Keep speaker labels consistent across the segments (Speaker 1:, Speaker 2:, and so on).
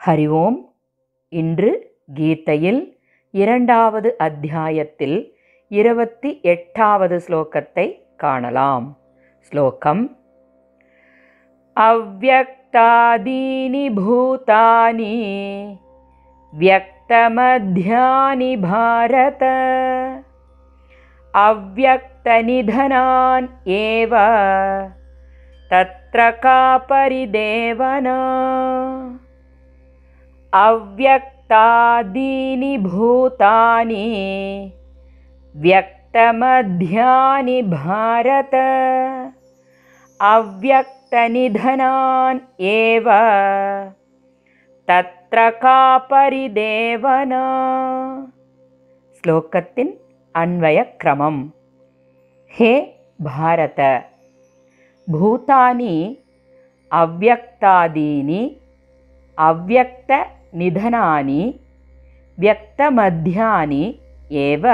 Speaker 1: ஹரி ஓம் இன்று கீதையில் இரண்டாவது அத்தியாயத்தில் இருபத்தி எட்டாவது ஸ்லோகத்தை காணலாம் ஸ்லோகம் அவ்வக்தாதீனி பூதானி व्यक्तमध्यानि भारत अव्यक्तनिधनान् एव तत्र का परिदेवना अव्यक्तादीनि भूतानि व्यक्तमध्यानि भारत। अव्यक्तनिधनान् एव तत्र कापरिदेवना। श्लोकतिन् अन्वयक्रमं हे भारत भूतानि अव्यक्तादीनि अव्यक्त நிதனானி व्यक्तमध्यानि ஏவ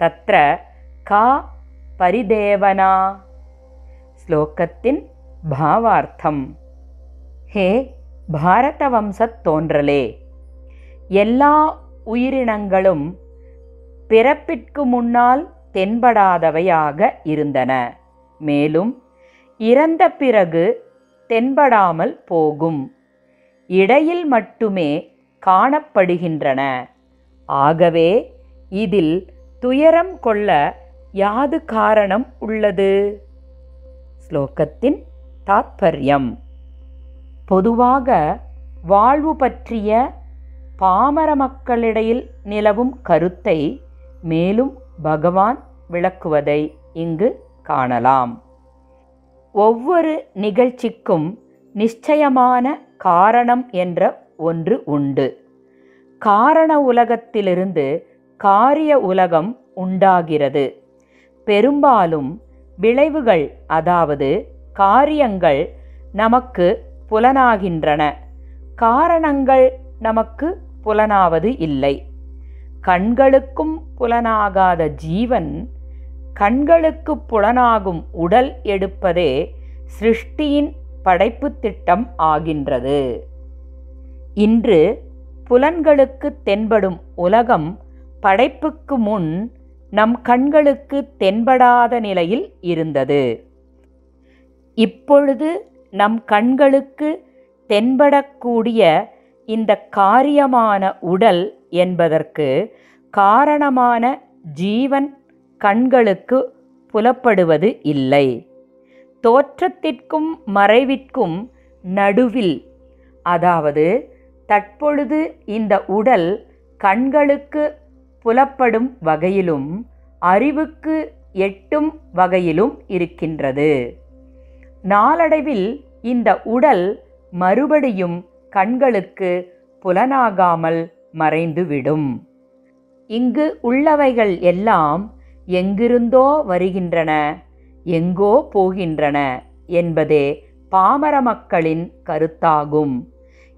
Speaker 1: தத்ர கா பரிதேவனா ஸ்லோகத்தின் பாவார்த்தம் ஹே பாரத வம்சத் தோன்றலே எல்லா உயிரினங்களும் பிறப்பிற்கு முன்னால் தென்படாதவையாக இருந்தன மேலும் இறந்த பிறகு தென்படாமல் போகும் இடையில் மட்டுமே காணப்படுகின்றன. ஆகவே இதில் துயரம் கொள்ள யாது காரணம் உள்ளது? ஸ்லோகத்தின் தாத்பரியம். பொதுவாக வாழ்வு பற்றிய பாமர மக்களிடையில் நிலவும் கருத்தை மேலும் பகவான் விளக்குவதை இங்கு காணலாம். ஒவ்வொரு நிகழ்ச்சிக்கும் நிச்சயமான காரணம் என்ற ஒன்று உண்டு. காரண உலகத்திலிருந்து காரிய உலகம் உண்டாகிறது. பெரும்பாலும் விளைவுகள் அதாவது காரியங்கள் நமக்கு புலனாகின்றன. காரணங்கள் நமக்கு புலனாவது இல்லை. கண்களுக்கும் புலனாகாத ஜீவன் கண்களுக்கு புலனாகும் உடல் எடுப்பதே சிருஷ்டியின் படைப்பு திட்டம் ஆகின்றது. இன்று புலன்களுக்கு தென்படும் உலகம் படைப்புக்கு முன் நம் கண்களுக்கு தென்படாத நிலையில் இருந்தது. இப்பொழுது நம் கண்களுக்கு தென்படக்கூடிய இந்த காரியமான உடல் என்பதற்கு காரணமான ஜீவன் கண்களுக்கு புலப்படுவது இல்லை. தோற்றத்திற்கும் மறைவிற்கும் நடுவில் அதாவது தற்பொழுது இந்த உடல் கண்களுக்கு புலப்படும் வகையிலும் அறிவுக்கு எட்டும் வகையிலும் இருக்கின்றது. நாளடைவில் இந்த உடல் மறுபடியும் கண்களுக்கு புலனாகாமல் மறைந்துவிடும். இங்கு உள்ளவைகள் எல்லாம் எங்கிருந்தோ வருகின்றன. எங்கோ போகின்றன என்பதே பாமர மக்களின் கருத்தாகும்.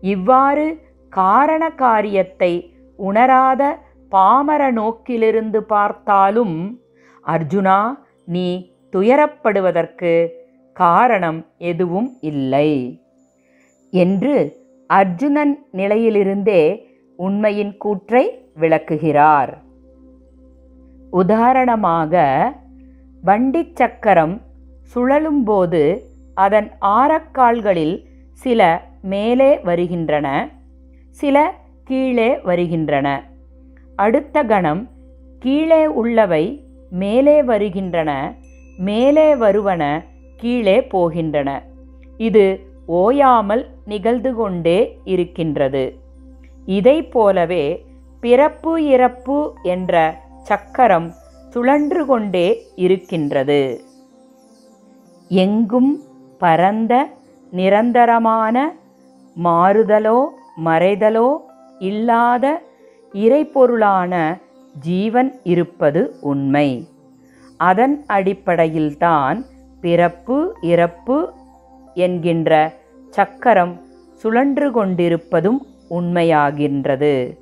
Speaker 1: இவ்வாறு காரண காரியத்தை உணராத பாமர நோக்கிலிருந்து பார்த்தாலும் அர்ஜுனா நீ துயரப்படுவதற்கு காரணம் எதுவும் இல்லை. என்று அர்ஜுனன் நிலையிலிருந்தே உண்மையின் கூற்றை விளக்குகிறார். உதாரணமாக வண்டிச் சக்கரம் சுழலும்போது அதன் ஆரக்கால்களில் சில மேலே வருகின்றன சில கீழே வருகின்றன. அடுத்த கணம் கீழே உள்ளவை மேலே வருகின்றன மேலே வருவன கீழே போகின்றன. இது ஓயாமல் நிகழ்ந்து கொண்டே இருக்கின்றது. இதை போலவே பிறப்பு இறப்பு என்ற சக்கரம் சுழன்று கொண்டே இருக்கின்றது. எங்கும் பரந்த நிரந்தரமான மாறுதலோ மறைதலோ இல்லாத இறைப்பொருளான ஜீவன் இருப்பது உண்மை. அதன் அடிப்படையில்தான் பிறப்பு இறப்பு என்கின்ற சக்கரம் சுழன்று கொண்டிருப்பதும் உண்மையாகின்றது.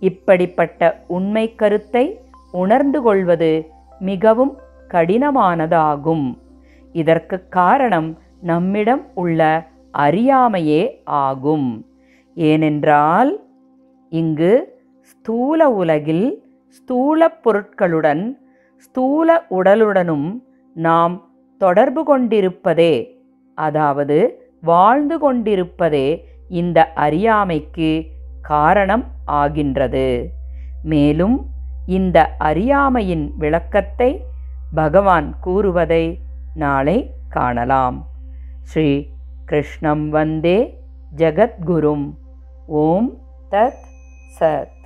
Speaker 1: இப்படிப்பட்ட உண்மை கருத்தை உணர்ந்து கொள்வது மிகவும் கடினமானதாகும். இதற்கு காரணம் நம்மிடம் உள்ள அறியாமையே ஆகும். ஏனென்றால் இங்கு ஸ்தூல உலகில் ஸ்தூல பொருட்களுடன் ஸ்தூல உடலுடனும் நாம் தொடர்பு கொண்டிருப்பதே அதாவது வாழ்ந்து கொண்டிருப்பதே இந்த அறியாமைக்கு காரணம் ஆகின்றது. மேலும் இந்த அறியாமையின் விளக்கத்தை பகவான் கூறுவதை நாளை காணலாம். ஸ்ரீ கிருஷ்ணம் வந்தே ஜகத்குரும். ஓம் தத் சத்.